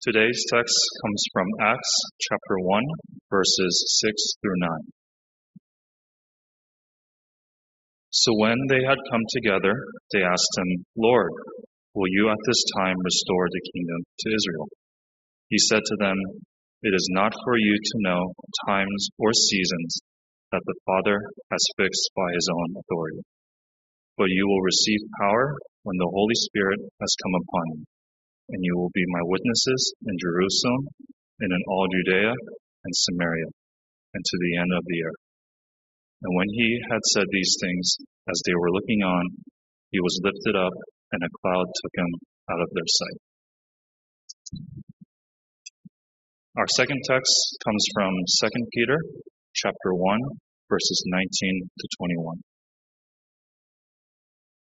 Today's text comes from Acts chapter 1, verses 6 through 9. So when they had come together, they asked him, Lord, will you at this time restore the kingdom to Israel? He said to them, It is not for you to know times or seasons that the Father has fixed by his own authority. But you will receive power when the Holy Spirit has come upon you, and you will be my witnesses in Jerusalem and in all Judea and Samaria and to the end of the earth. And when he had said these things, as they were looking on, he was lifted up, and a cloud took him out of their sight. Our second text comes from 2 Peter chapter 1, verses 19 to 21.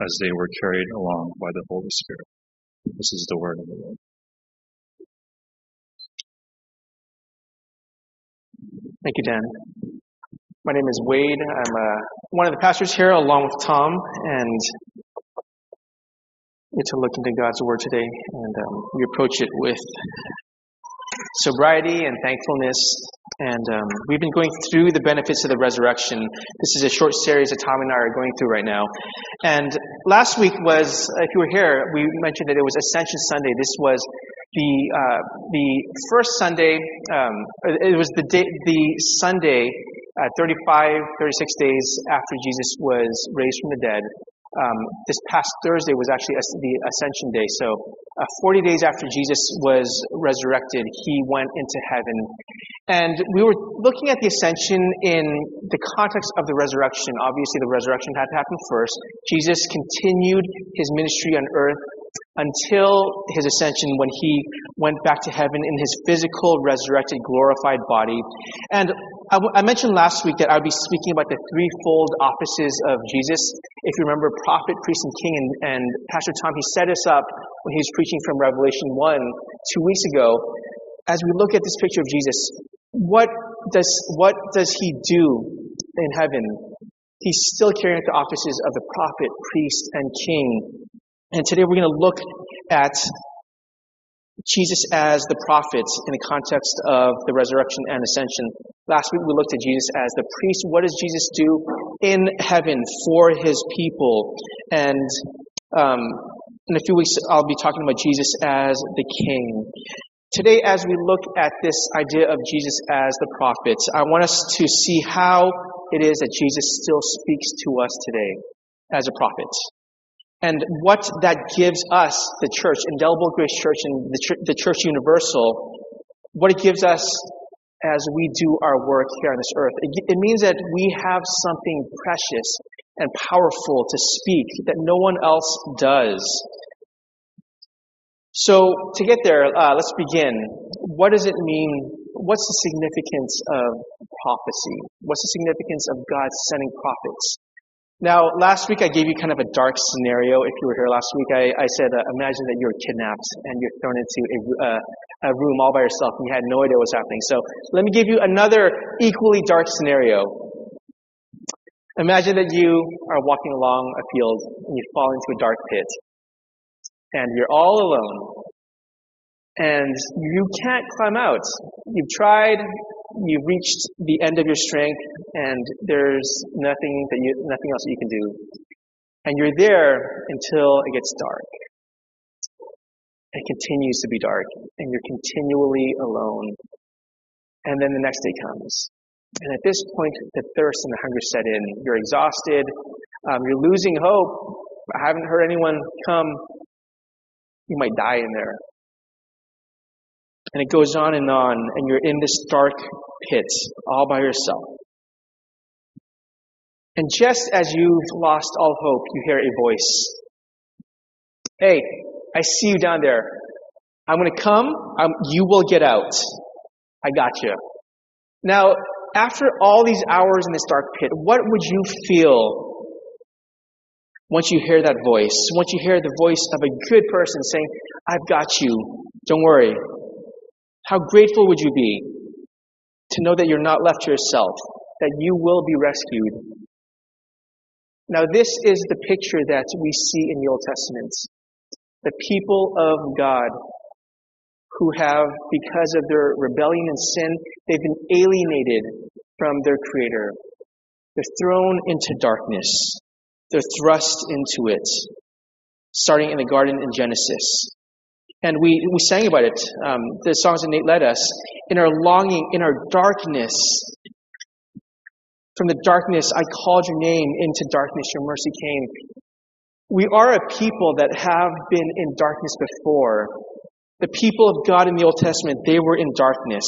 as they were carried along by the Holy Spirit. This is the word of the Lord. Thank you, Dan. My name is Wade. I'm uh, one of the pastors here along with Tom, and get to look into God's Word today. And um, we approach it with sobriety and thankfulness. And um, we've been going through the benefits of the resurrection. This is a short series that Tom and I are going through right now. And last week was, if you were here, we mentioned that it was Ascension Sunday. This was the uh, the first Sunday. Um, it was the day, the Sunday, uh, 35, 36 days after Jesus was raised from the dead. Um, this past Thursday was actually the Ascension Day. So, uh, 40 days after Jesus was resurrected, he went into heaven. And we were looking at the ascension in the context of the resurrection. Obviously, the resurrection had to happen first. Jesus continued his ministry on earth until his ascension when he went back to heaven in his physical, resurrected, glorified body. And I, w- I mentioned last week that I would be speaking about the threefold offices of Jesus. If you remember, prophet, priest, and king, and, and Pastor Tom, he set us up when he was preaching from Revelation 1 two weeks ago. As we look at this picture of Jesus, what does, what does he do in heaven? He's still carrying out the offices of the prophet, priest, and king. And today we're going to look at Jesus as the prophet in the context of the resurrection and ascension. Last week we looked at Jesus as the priest. What does Jesus do in heaven for his people? And um, in a few weeks I'll be talking about Jesus as the king. Today, as we look at this idea of Jesus as the prophet, I want us to see how it is that Jesus still speaks to us today as a prophet and what that gives us, the church, Indelible Grace Church and the, the Church Universal, what it gives us as we do our work here on this earth. It, it means that we have something precious and powerful to speak that no one else does. So, to get there, uh, let's begin. What does it mean? What's the significance of prophecy? What's the significance of God sending prophets? Now, last week I gave you kind of a dark scenario. If you were here last week, I, I said, uh, imagine that you're kidnapped and you're thrown into a, uh, a room all by yourself and you had no idea what was happening. So let me give you another equally dark scenario. Imagine that you are walking along a field and you fall into a dark pit and you're all alone and you can't climb out. You've tried, you've reached the end of your strength, and there's nothing that you, nothing else that you can do. And you're there until it gets dark. It continues to be dark, and you're continually alone. And then the next day comes. And at this point, the thirst and the hunger set in. You're exhausted. Um, you're losing hope. I haven't heard anyone come. You might die in there. And it goes on and on, and you're in this dark pit all by yourself. And just as you've lost all hope, you hear a voice. Hey, I see you down there. I'm going to come. Um, you will get out. I got you. Now, after all these hours in this dark pit, what would you feel once you hear that voice? Once you hear the voice of a good person saying, I've got you. Don't worry. How grateful would you be to know that you're not left to yourself, that you will be rescued? Now, this is the picture that we see in the Old Testament. The people of God who have, because of their rebellion and sin, they've been alienated from their Creator. They're thrown into darkness. They're thrust into it, starting in the garden in Genesis. And we, we sang about it, um, the songs that Nate led us. In our longing, in our darkness, from the darkness, I called your name. Into darkness, your mercy came. We are a people that have been in darkness before, the people of God in the Old Testament, they were in darkness.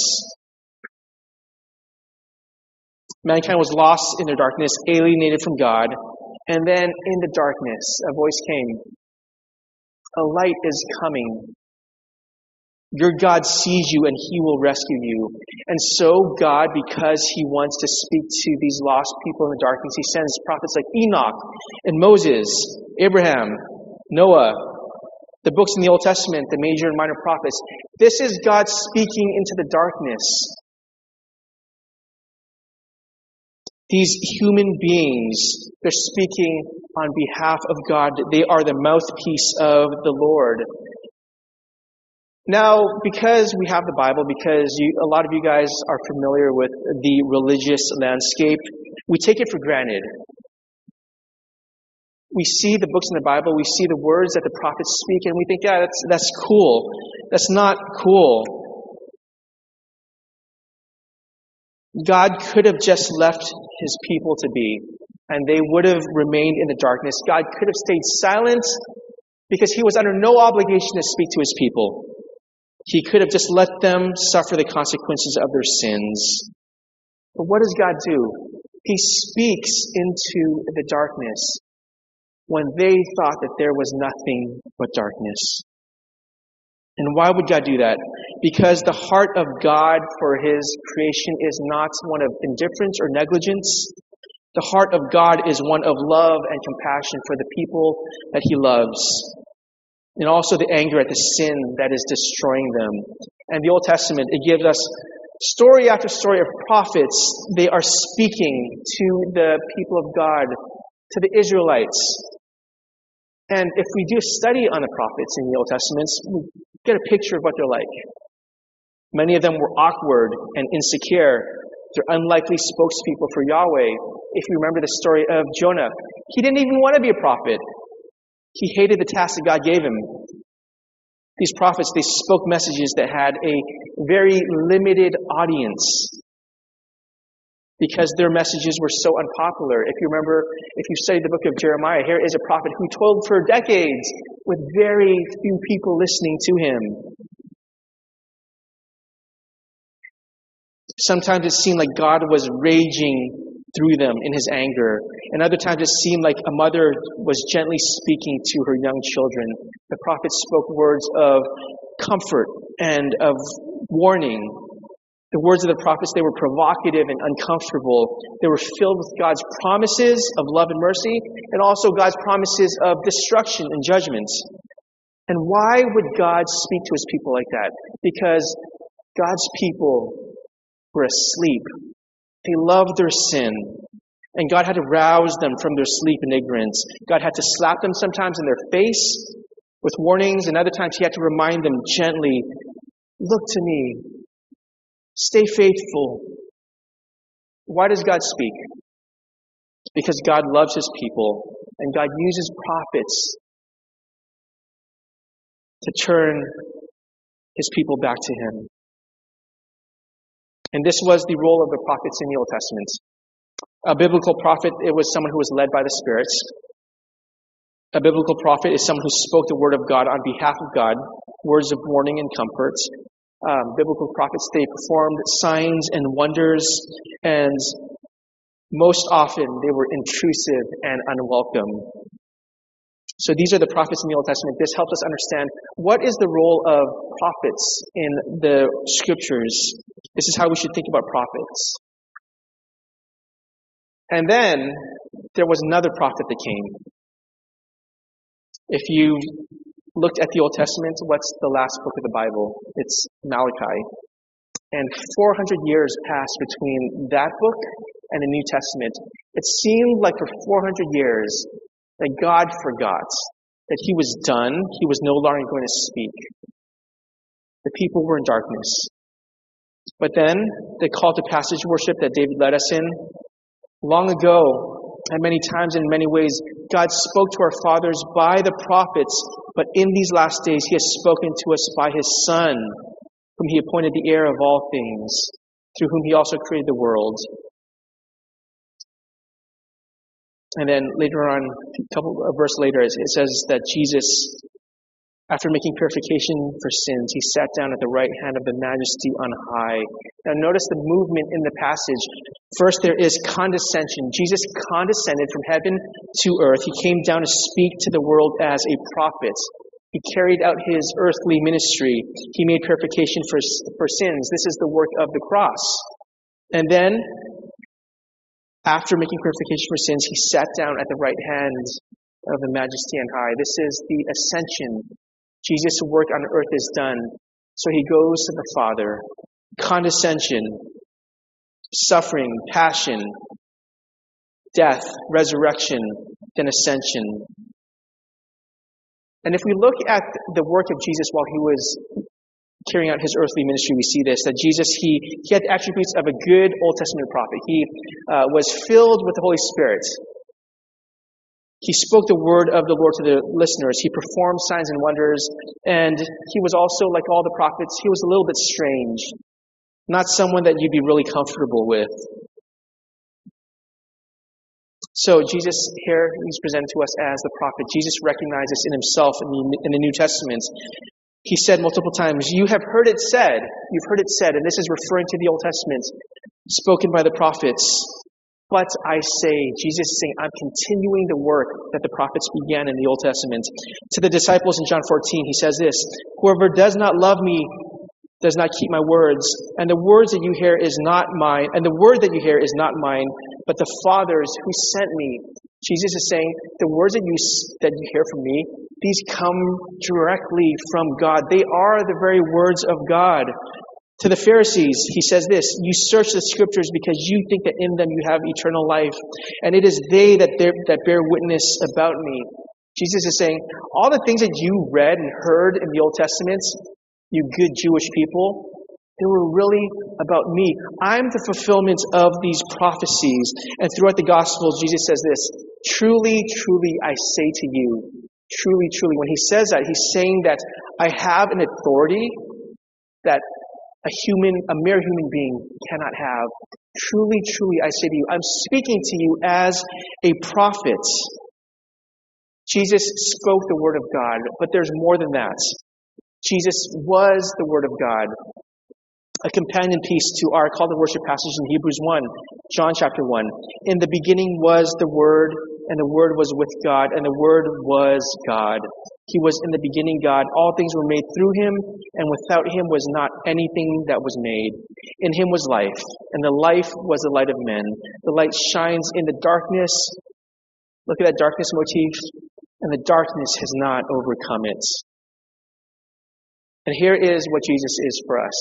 Mankind was lost in their darkness, alienated from God. And then in the darkness, a voice came. A light is coming. Your God sees you and he will rescue you. And so, God, because he wants to speak to these lost people in the darkness, he sends prophets like Enoch and Moses, Abraham, Noah, the books in the Old Testament, the major and minor prophets. This is God speaking into the darkness. These human beings, they're speaking on behalf of God. They are the mouthpiece of the Lord. Now, because we have the Bible, because you, a lot of you guys are familiar with the religious landscape, we take it for granted we see the books in the Bible, we see the words that the prophets speak, and we think, yeah, that's, that's cool. That's not cool. God could have just left his people to be, and they would have remained in the darkness. God could have stayed silent because he was under no obligation to speak to his people. He could have just let them suffer the consequences of their sins. But what does God do? He speaks into the darkness when they thought that there was nothing but darkness. And why would God do that? Because the heart of God for his creation is not one of indifference or negligence. The heart of God is one of love and compassion for the people that he loves. And also the anger at the sin that is destroying them. And the Old Testament, it gives us story after story of prophets. They are speaking to the people of God, to the Israelites, and if we do a study on the prophets in the Old Testament, get a picture of what they're like. Many of them were awkward and insecure. They're unlikely spokespeople for Yahweh. If you remember the story of Jonah, he didn't even want to be a prophet. He hated the task that God gave him. These prophets, they spoke messages that had a very limited audience because their messages were so unpopular. If you remember, if you studied the book of Jeremiah, here is a prophet who toiled for decades with very few people listening to him. Sometimes it seemed like God was raging through them in his anger. And other times it seemed like a mother was gently speaking to her young children. The prophet spoke words of comfort and of warning the words of the prophets, they were provocative and uncomfortable. They were filled with God's promises of love and mercy and also God's promises of destruction and judgments. And why would God speak to his people like that? Because God's people were asleep. They loved their sin. And God had to rouse them from their sleep and ignorance. God had to slap them sometimes in their face with warnings, and other times He had to remind them gently, Look to me, Stay faithful. Why does God speak? Because God loves his people and God uses prophets to turn his people back to him. And this was the role of the prophets in the Old Testament. A biblical prophet, it was someone who was led by the Spirit. A biblical prophet is someone who spoke the word of God on behalf of God, words of warning and comfort um, biblical prophets, they performed signs and wonders, and most often they were intrusive and unwelcome. So these are the prophets in the Old Testament. This helps us understand what is the role of prophets in the scriptures. This is how we should think about prophets. And then there was another prophet that came. If you looked at the Old Testament, what's the last book of the Bible? It's Malachi. And 400 years passed between that book and the New Testament. It seemed like for 400 years that God forgot that he was done. He was no longer going to speak. The people were in darkness. But then the call to passage worship that David led us in, long ago, and many times in many ways, God spoke to our fathers by the prophets, but in these last days, He has spoken to us by His Son, whom He appointed the heir of all things, through whom He also created the world. And then later on, a couple of verse later, it says that Jesus, after making purification for sins, he sat down at the right hand of the majesty on high. Now notice the movement in the passage. First, there is condescension. Jesus condescended from heaven to earth. He came down to speak to the world as a prophet. He carried out his earthly ministry. He made purification for, for sins. This is the work of the cross. And then after making purification for sins, he sat down at the right hand of the majesty on high. This is the ascension. Jesus' work on earth is done. So he goes to the Father. Condescension, suffering, passion, death, resurrection, then ascension. And if we look at the work of Jesus while he was carrying out his earthly ministry, we see this that Jesus he he had the attributes of a good Old Testament prophet. He uh, was filled with the Holy Spirit. He spoke the word of the Lord to the listeners. He performed signs and wonders, and he was also like all the prophets. He was a little bit strange, not someone that you'd be really comfortable with. So Jesus here he's presented to us as the prophet. Jesus recognizes in himself in the, in the New Testament he said multiple times, You have heard it said, you've heard it said, and this is referring to the Old Testament, spoken by the prophets. But I say, Jesus is saying, I'm continuing the work that the prophets began in the Old Testament. To the disciples in John 14, he says this Whoever does not love me does not keep my words, and the words that you hear is not mine, and the word that you hear is not mine, but the Father's who sent me. Jesus is saying, the words that you, that you hear from me, these come directly from God. They are the very words of God. To the Pharisees, he says this You search the scriptures because you think that in them you have eternal life, and it is they that, that bear witness about me. Jesus is saying, All the things that you read and heard in the Old Testament, you good Jewish people, they were really about me. I'm the fulfillment of these prophecies. And throughout the Gospels, Jesus says this Truly, truly, I say to you, truly, truly. When he says that, he's saying that I have an authority that a human, a mere human being cannot have. Truly, truly, I say to you, I'm speaking to you as a prophet. Jesus spoke the word of God, but there's more than that. Jesus was the word of God a companion piece to our call to worship passage in Hebrews 1, John chapter 1. In the beginning was the Word, and the Word was with God, and the Word was God. He was in the beginning God. All things were made through him, and without him was not anything that was made. In him was life, and the life was the light of men. The light shines in the darkness. Look at that darkness motif. And the darkness has not overcome it. And here is what Jesus is for us.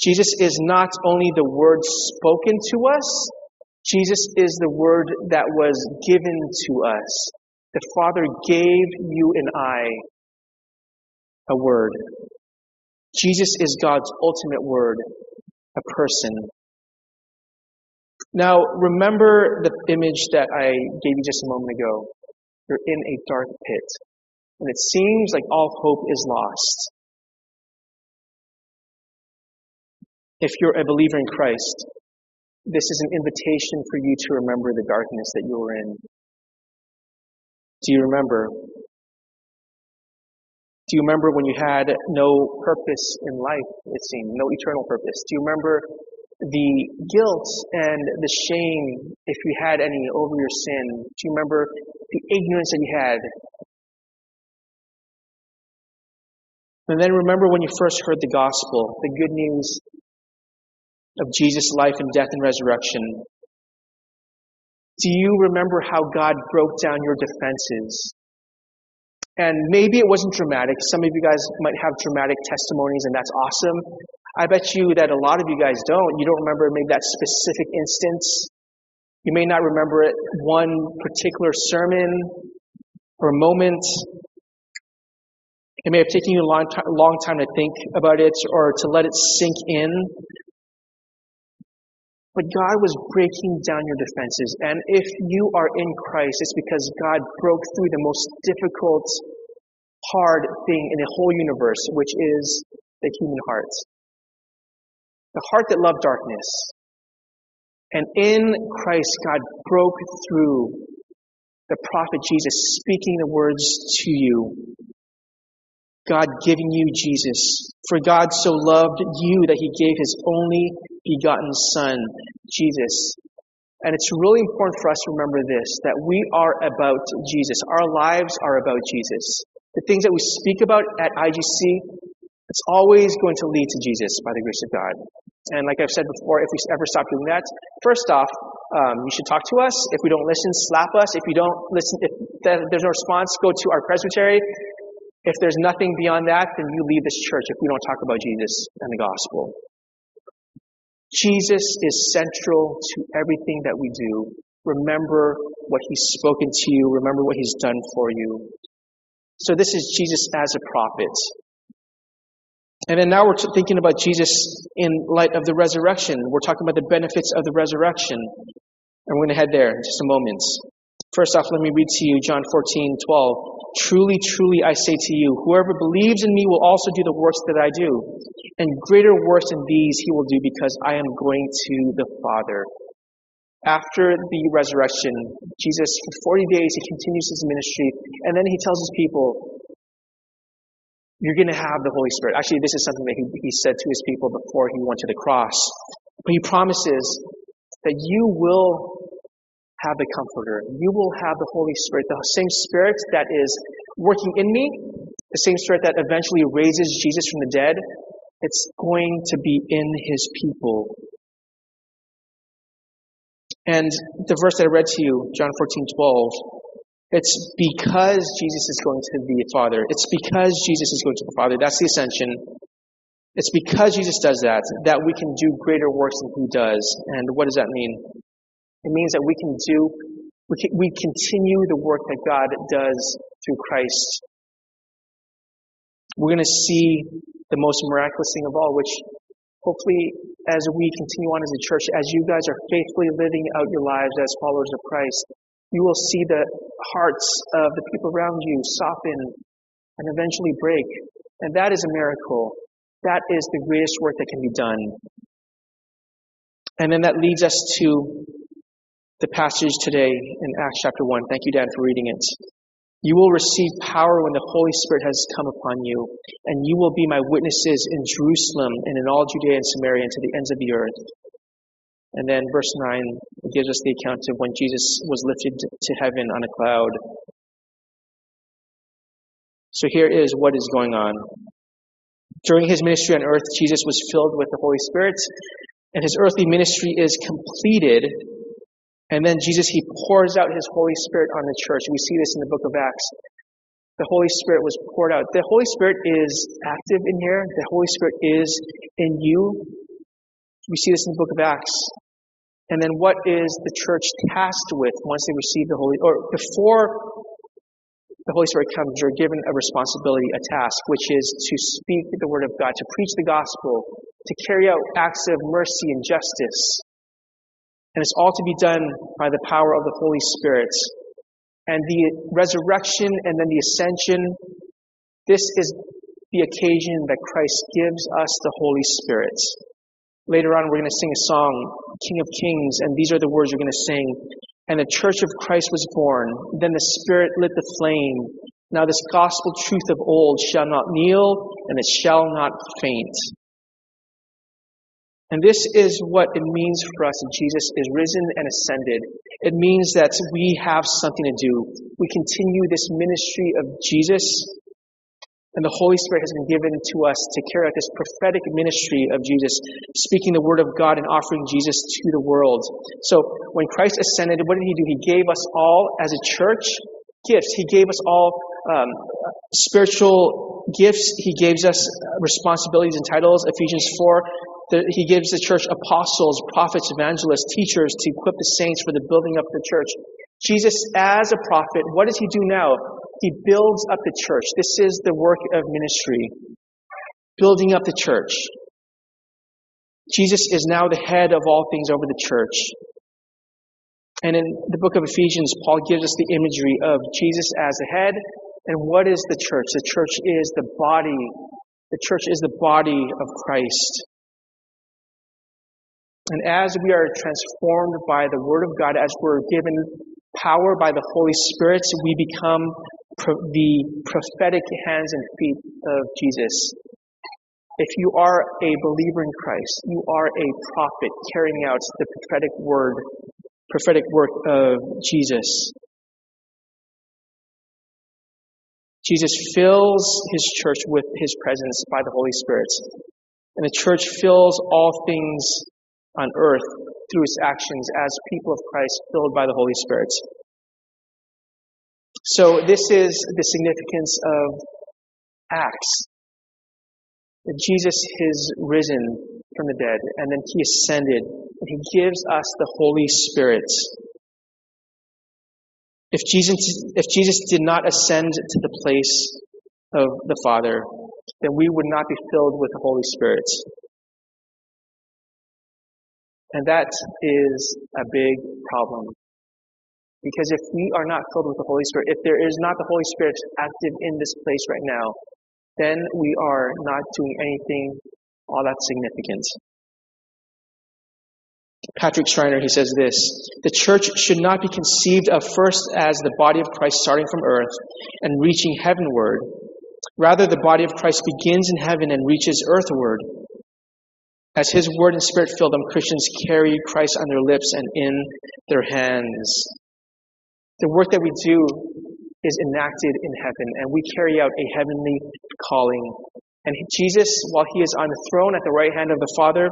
Jesus is not only the word spoken to us, Jesus is the word that was given to us. The Father gave you and I a word. Jesus is God's ultimate word, a person. Now, remember the image that I gave you just a moment ago. You're in a dark pit, and it seems like all hope is lost. If you're a believer in Christ, this is an invitation for you to remember the darkness that you were in. Do you remember? Do you remember when you had no purpose in life, it seemed, no eternal purpose? Do you remember the guilt and the shame, if you had any, over your sin? Do you remember the ignorance that you had? And then remember when you first heard the gospel, the good news of Jesus' life and death and resurrection. Do you remember how God broke down your defenses? And maybe it wasn't dramatic. Some of you guys might have dramatic testimonies, and that's awesome. I bet you that a lot of you guys don't. You don't remember maybe that specific instance. You may not remember it, one particular sermon or moment. It may have taken you a long, time, to think about it or to let it sink in. But God was breaking down your defenses. And if you are in Christ, it's because God broke through the most difficult, hard thing in the whole universe, which is the human heart the heart that loved darkness. And in Christ, God broke through the prophet Jesus speaking the words to you. God giving you Jesus. For God so loved you that he gave his only begotten Son, Jesus. And it's really important for us to remember this that we are about Jesus. Our lives are about Jesus. The things that we speak about at IGC, it's always going to lead to Jesus by the grace of God. And like I've said before, if we ever stop doing that, first off, um, you should talk to us. If we don't listen, slap us. If you don't listen, if there's no response, go to our presbytery. If there's nothing beyond that, then you leave this church if we don't talk about Jesus and the gospel. Jesus is central to everything that we do. Remember what he's spoken to you. Remember what he's done for you. So this is Jesus as a prophet. And then now we're thinking about Jesus in light of the resurrection. We're talking about the benefits of the resurrection. And we're going to head there in just a moment. First off, let me read to you John 14, 12. Truly, truly, I say to you, whoever believes in me will also do the works that I do. And greater works than these he will do because I am going to the Father. After the resurrection, Jesus, for 40 days, he continues his ministry. And then he tells his people, you're going to have the Holy Spirit. Actually, this is something that he, he said to his people before he went to the cross. But he promises that you will have the Comforter. You will have the Holy Spirit, the same Spirit that is working in me, the same Spirit that eventually raises Jesus from the dead. It's going to be in his people. And the verse that I read to you, John 14, 12, it's because Jesus is going to the Father. It's because Jesus is going to the Father. That's the ascension. It's because Jesus does that that we can do greater works than he does. And what does that mean? It means that we can do, we, can, we continue the work that God does through Christ. We're going to see the most miraculous thing of all, which hopefully as we continue on as a church, as you guys are faithfully living out your lives as followers of Christ, you will see the hearts of the people around you soften and eventually break. And that is a miracle. That is the greatest work that can be done. And then that leads us to the passage today in Acts chapter 1. Thank you, Dan, for reading it. You will receive power when the Holy Spirit has come upon you, and you will be my witnesses in Jerusalem and in all Judea and Samaria and to the ends of the earth. And then verse 9 gives us the account of when Jesus was lifted to heaven on a cloud. So here is what is going on. During his ministry on earth, Jesus was filled with the Holy Spirit, and his earthly ministry is completed. And then Jesus, he pours out his Holy Spirit on the church. We see this in the book of Acts. The Holy Spirit was poured out. The Holy Spirit is active in here. The Holy Spirit is in you. We see this in the book of Acts. And then what is the church tasked with once they receive the Holy, or before the Holy Spirit comes, you're given a responsibility, a task, which is to speak the word of God, to preach the gospel, to carry out acts of mercy and justice. And it's all to be done by the power of the Holy Spirit. And the resurrection and then the ascension, this is the occasion that Christ gives us the Holy Spirit. Later on, we're going to sing a song, King of Kings, and these are the words we're going to sing. And the church of Christ was born. Then the Spirit lit the flame. Now this gospel truth of old shall not kneel, and it shall not faint. And this is what it means for us that Jesus is risen and ascended. It means that we have something to do. We continue this ministry of Jesus And the Holy Spirit has been given to us to carry out this prophetic ministry of Jesus, speaking the word of God and offering Jesus to the world. So when Christ ascended, what did he do? He gave us all, as a church, gifts. He gave us all um, spiritual gifts. He gives us responsibilities and titles. Ephesians 4. He gives the church apostles, prophets, evangelists, teachers to equip the saints for the building up of the church. Jesus, as a prophet, what does he do now? He builds up the church. This is the work of ministry. Building up the church. Jesus is now the head of all things over the church. And in the book of Ephesians, Paul gives us the imagery of Jesus as the head. And what is the church? The church is the body. The church is the body of Christ. And as we are transformed by the Word of God, as we're given power by the Holy Spirit, we become pro- the prophetic hands and feet of Jesus. If you are a believer in Christ, you are a prophet carrying out the prophetic word, prophetic work of Jesus. Jesus fills his church with his presence by the Holy Spirit. And the church fills all things on earth through its actions as people of Christ filled by the Holy Spirit. So this is the significance of Acts. That Jesus is risen from the dead, and then he ascended, and he gives us the Holy Spirit. If Jesus, if Jesus did not ascend to the place of the Father, then we would not be filled with the Holy Spirit. And that is a big problem because if we are not filled with the Holy Spirit, if there is not the Holy Spirit active in this place right now, then we are not doing anything all that significant. Patrick Schreiner, he says this The church should not be conceived of first as the body of Christ starting from earth and reaching heavenward. Rather, the body of Christ begins in heaven and reaches earthward. As his word and spirit fill them, Christians carry Christ on their lips and in their hands. The work that we do is enacted in heaven, and we carry out a heavenly calling. And Jesus, while he is on the throne at the right hand of the Father,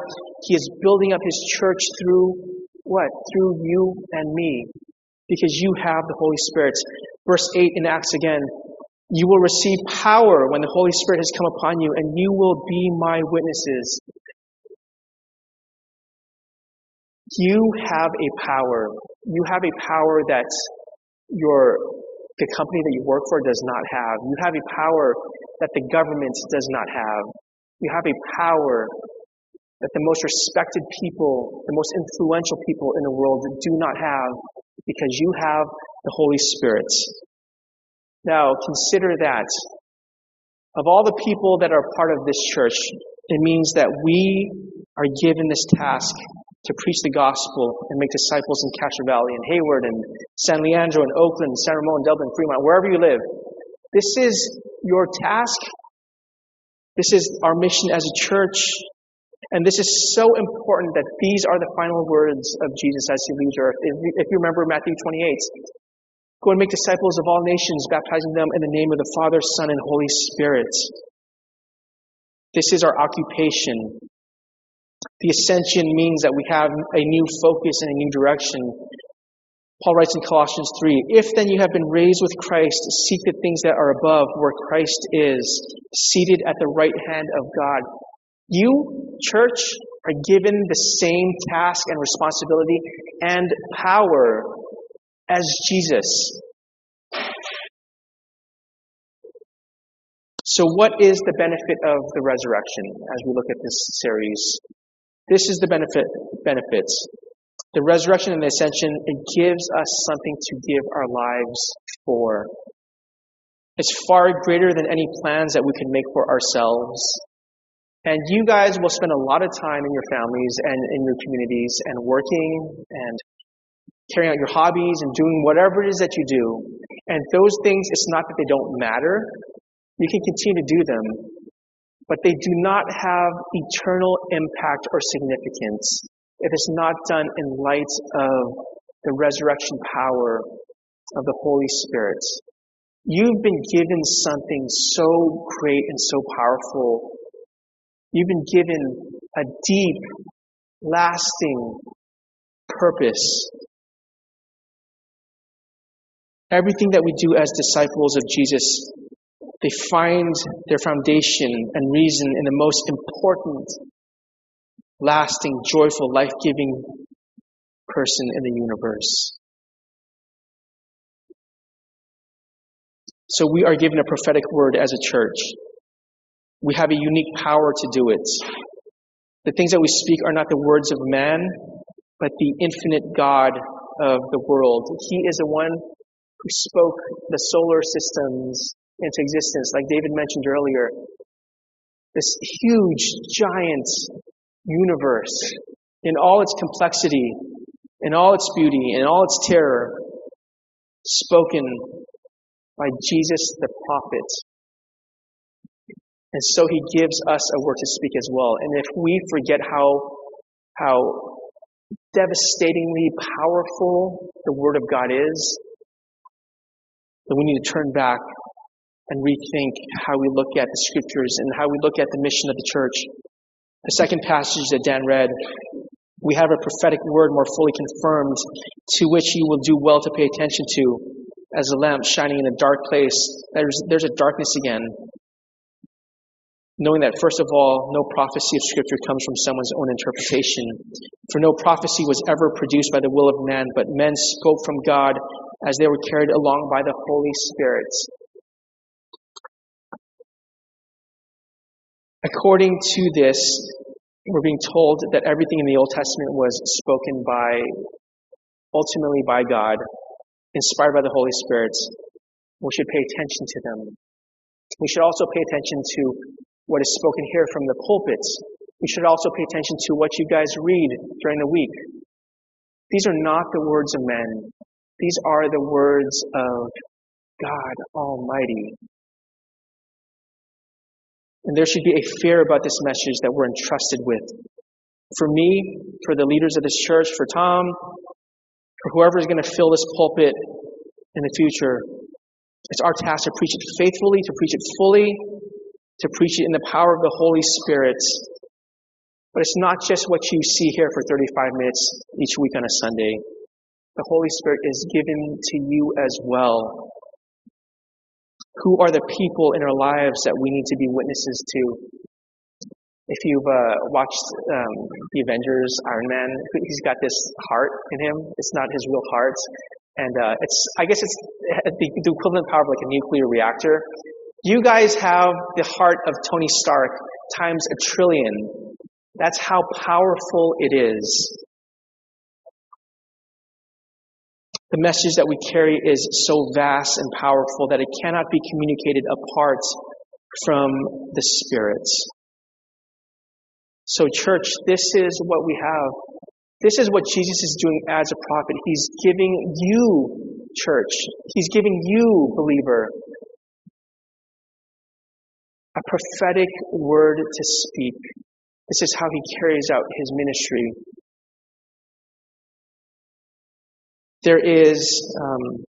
he is building up his church through what? Through you and me. Because you have the Holy Spirit. Verse 8 in Acts again. You will receive power when the Holy Spirit has come upon you, and you will be my witnesses. You have a power. You have a power that your the company that you work for does not have. You have a power that the government does not have. You have a power that the most respected people, the most influential people in the world do not have because you have the Holy Spirit. Now, consider that. Of all the people that are part of this church, it means that we are given this task to preach the gospel and make disciples in Castro Valley and Hayward and San Leandro and Oakland, and San Ramon, Dublin, Fremont, wherever you live. This is your task. This is our mission as a church. And this is so important that these are the final words of Jesus as he leaves earth. If you remember Matthew 28, go and make disciples of all nations, baptizing them in the name of the Father, Son, and Holy Spirit. This is our occupation. The ascension means that we have a new focus and a new direction. Paul writes in Colossians 3 If then you have been raised with Christ, seek the things that are above, where Christ is, seated at the right hand of God. You, church, are given the same task and responsibility and power as Jesus. So, what is the benefit of the resurrection as we look at this series? This is the benefit, benefits. The resurrection and the ascension, it gives us something to give our lives for. It's far greater than any plans that we can make for ourselves. And you guys will spend a lot of time in your families and in your communities and working and carrying out your hobbies and doing whatever it is that you do. And those things, it's not that they don't matter. You can continue to do them but they do not have eternal impact or significance if it's not done in light of the resurrection power of the Holy Spirit. You've been given something so great and so powerful. You've been given a deep, lasting purpose. Everything that we do as disciples of Jesus, they find their foundation and reason in the most important, lasting, joyful, life giving person in the universe. So we are given a prophetic word as a church. We have a unique power to do it. The things that we speak are not the words of man, but the infinite God of the world. He is the one who spoke the solar systems into existence, like David mentioned earlier. This huge, giant universe in all its complexity, in all its beauty, in all its terror, spoken by Jesus the prophet. And so he gives us a word to speak as well. And if we forget how, how devastatingly powerful the word of God is, then we need to turn back and rethink how we look at the scriptures and how we look at the mission of the church. The second passage that Dan read, we have a prophetic word more fully confirmed to which you will do well to pay attention to as a lamp shining in a dark place, there's, there's a darkness again. Knowing that, first of all, no prophecy of Scripture comes from someone's own interpretation. For no prophecy was ever produced by the will of man, but men spoke from God as they were carried along by the Holy Spirit. According to this, we're being told that everything in the Old Testament was spoken by, ultimately by God, inspired by the Holy Spirit, we should pay attention to them. We should also pay attention to what is spoken here from the pulpits. We should also pay attention to what you guys read during the week. These are not the words of men. These are the words of God Almighty. And there should be a fear about this message that we're entrusted with. For me, for the leaders of this church, for Tom, for whoever is going to fill this pulpit in the future, it's our task to preach it faithfully, to preach it fully, to preach it in the power of the Holy Spirit. But it's not just what you see here for 35 minutes each week on a Sunday. The Holy Spirit is given to you as well. Who are the people in our lives that we need to be witnesses to? if you've uh, watched um, the Avengers, Iron Man, he's got this heart in him. It's not his real heart, and uh, it's I guess it's the, the equivalent power of like a nuclear reactor. You guys have the heart of Tony Stark times a trillion. That's how powerful it is. The message that we carry is so vast and powerful that it cannot be communicated apart from the Spirit. So, church, this is what we have. This is what Jesus is doing as a prophet. He's giving you, church, He's giving you, believer, a prophetic word to speak. This is how He carries out His ministry. There is, um,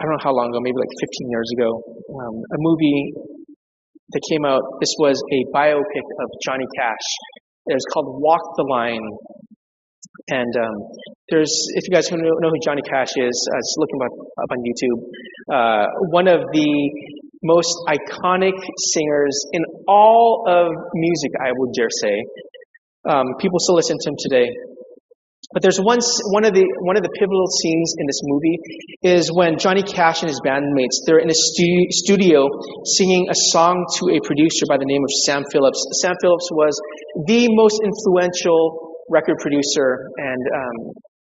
I don't know how long ago, maybe like 15 years ago, um, a movie that came out. This was a biopic of Johnny Cash. It was called Walk the Line. And um, there's, if you guys know, know who Johnny Cash is, I was looking up, up on YouTube. Uh, one of the most iconic singers in all of music, I would dare say. Um, people still listen to him today. But there's one, one of the, one of the pivotal scenes in this movie is when Johnny Cash and his bandmates, they're in a stu- studio singing a song to a producer by the name of Sam Phillips. Sam Phillips was the most influential record producer and, um,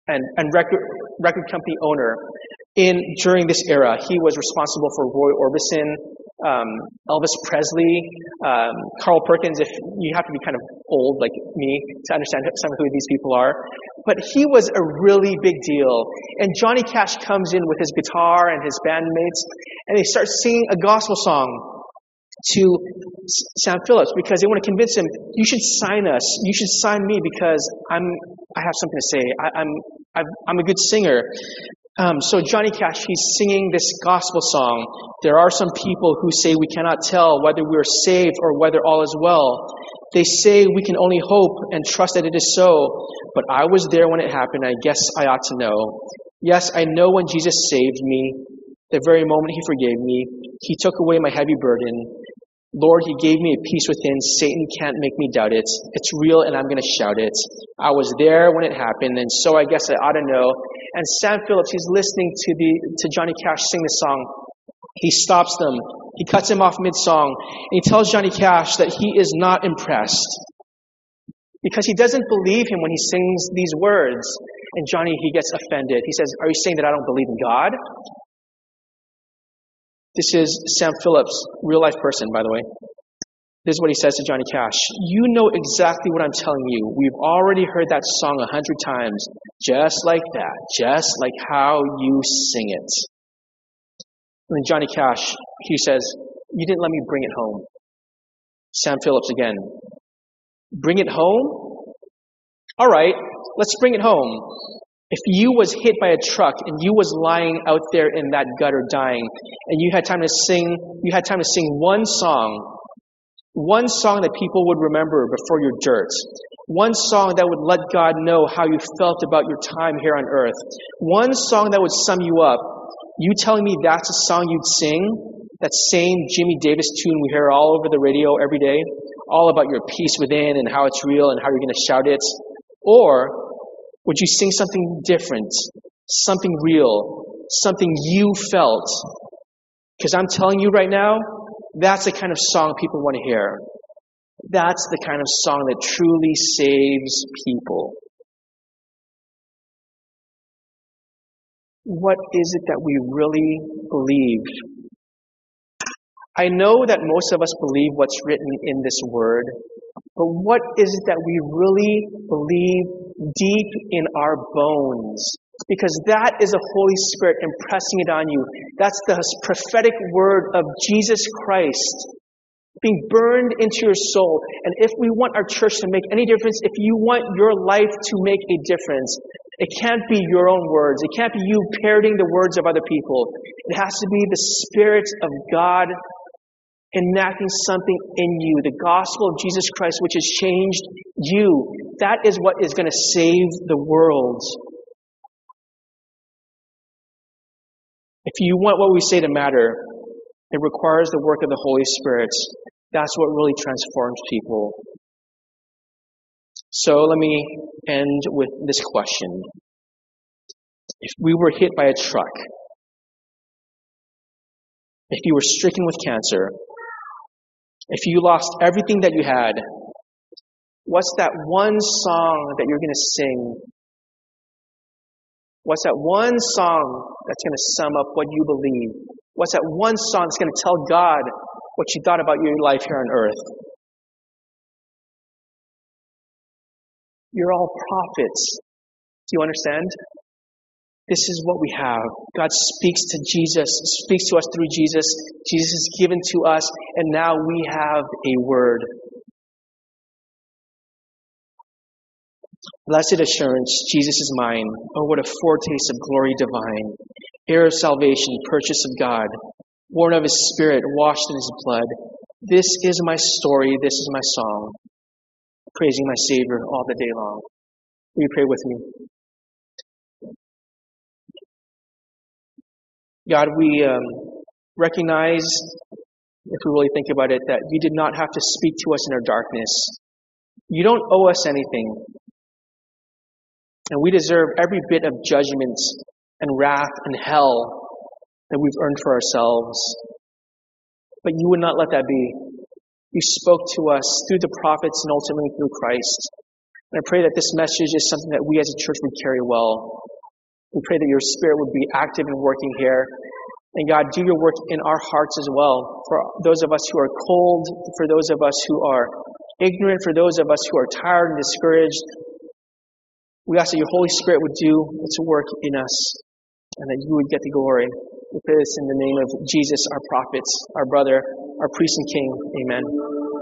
and, and record, record company owner in, during this era. He was responsible for Roy Orbison, um, Elvis Presley, um, Carl Perkins, if you have to be kind of old like me to understand some of who these people are. But he was a really big deal. And Johnny Cash comes in with his guitar and his bandmates, and they start singing a gospel song to Sam Phillips because they want to convince him, you should sign us. You should sign me because I'm, I have something to say. I, I'm, I'm a good singer. Um, so Johnny Cash, he's singing this gospel song. There are some people who say we cannot tell whether we are saved or whether all is well. They say we can only hope and trust that it is so. But I was there when it happened. I guess I ought to know. Yes, I know when Jesus saved me, the very moment he forgave me, he took away my heavy burden. Lord, He gave me a peace within. Satan can't make me doubt it. It's real and I'm going to shout it. I was there when it happened, and so I guess I ought to know. And Sam Phillips, he's listening to the to Johnny Cash sing the song. He stops them. He cuts him off mid-song, and he tells Johnny Cash that he is not impressed because he doesn't believe him when he sings these words. And Johnny, he gets offended. He says, "Are you saying that I don't believe in God?" This is Sam Phillips, real life person, by the way. This is what he says to Johnny Cash. You know exactly what I'm telling you. We've already heard that song a hundred times, just like that, just like how you sing it. And then Johnny Cash, he says, You didn't let me bring it home. Sam Phillips again. Bring it home? All right, let's bring it home. If you was hit by a truck and you was lying out there in that gutter dying, and you had time to sing, you had time to sing one song, one song that people would remember before your dirt, one song that would let God know how you felt about your time here on earth, one song that would sum you up. You telling me that's a song you'd sing? That same Jimmie Davis tune we hear all over the radio every day, all about your peace within and how it's real and how you're going to shout it? Or would you sing something different, something real, something you felt? Because I'm telling you right now, that's the kind of song people want to hear. That's the kind of song that truly saves people. What is it that we really believe? I know that most of us believe what's written in this word, but what is it that we really believe deep in our bones. Because that is the Holy Spirit impressing it on you. That's the prophetic word of Jesus Christ being burned into your soul. And if we want our church to make any difference, if you want your life to make a difference, it can't be your own words. It can't be you parroting the words of other people. It has to be the Spirit of God enacting something in you, the gospel of Jesus Christ, which has changed you. That is what is going to save the world. If you want what we say to matter, it requires the work of the Holy Spirit. That's what really transforms people. So let me end with this question. If we were hit by a truck, if you were stricken with cancer, if you lost everything that you had, what's that one song that you're going to sing? What's that one song that's going to sum up what you believe? What's that one song that's going to tell God what you thought about your life here on earth? You're all prophets. Do you understand? This is what we have. God speaks to Jesus, speaks to us through Jesus. Jesus is given to us, and now we have a word. Blessed assurance, Jesus is mine. Oh, what a foretaste of glory divine. Heir of salvation, purchase of God, born of his spirit, washed in his blood. This is my story, this is my song, praising my Savior all the day long. Will you pray with me? God, we um, recognize, if we really think about it, that you did not have to speak to us in our darkness. You don't owe us anything. And we deserve every bit of judgment and wrath and hell that we've earned for ourselves. But you would not let that be. You spoke to us through the prophets and ultimately through Christ. And I pray that this message is something that we as a church would carry well. We pray that your spirit would be active and working here. And God, do your work in our hearts as well. For those of us who are cold, for those of us who are ignorant, for those of us who are tired and discouraged, we ask that your Holy Spirit would do its work in us and that you would get the glory. We pray this in the name of Jesus, our prophets, our brother, our priest and king. Amen.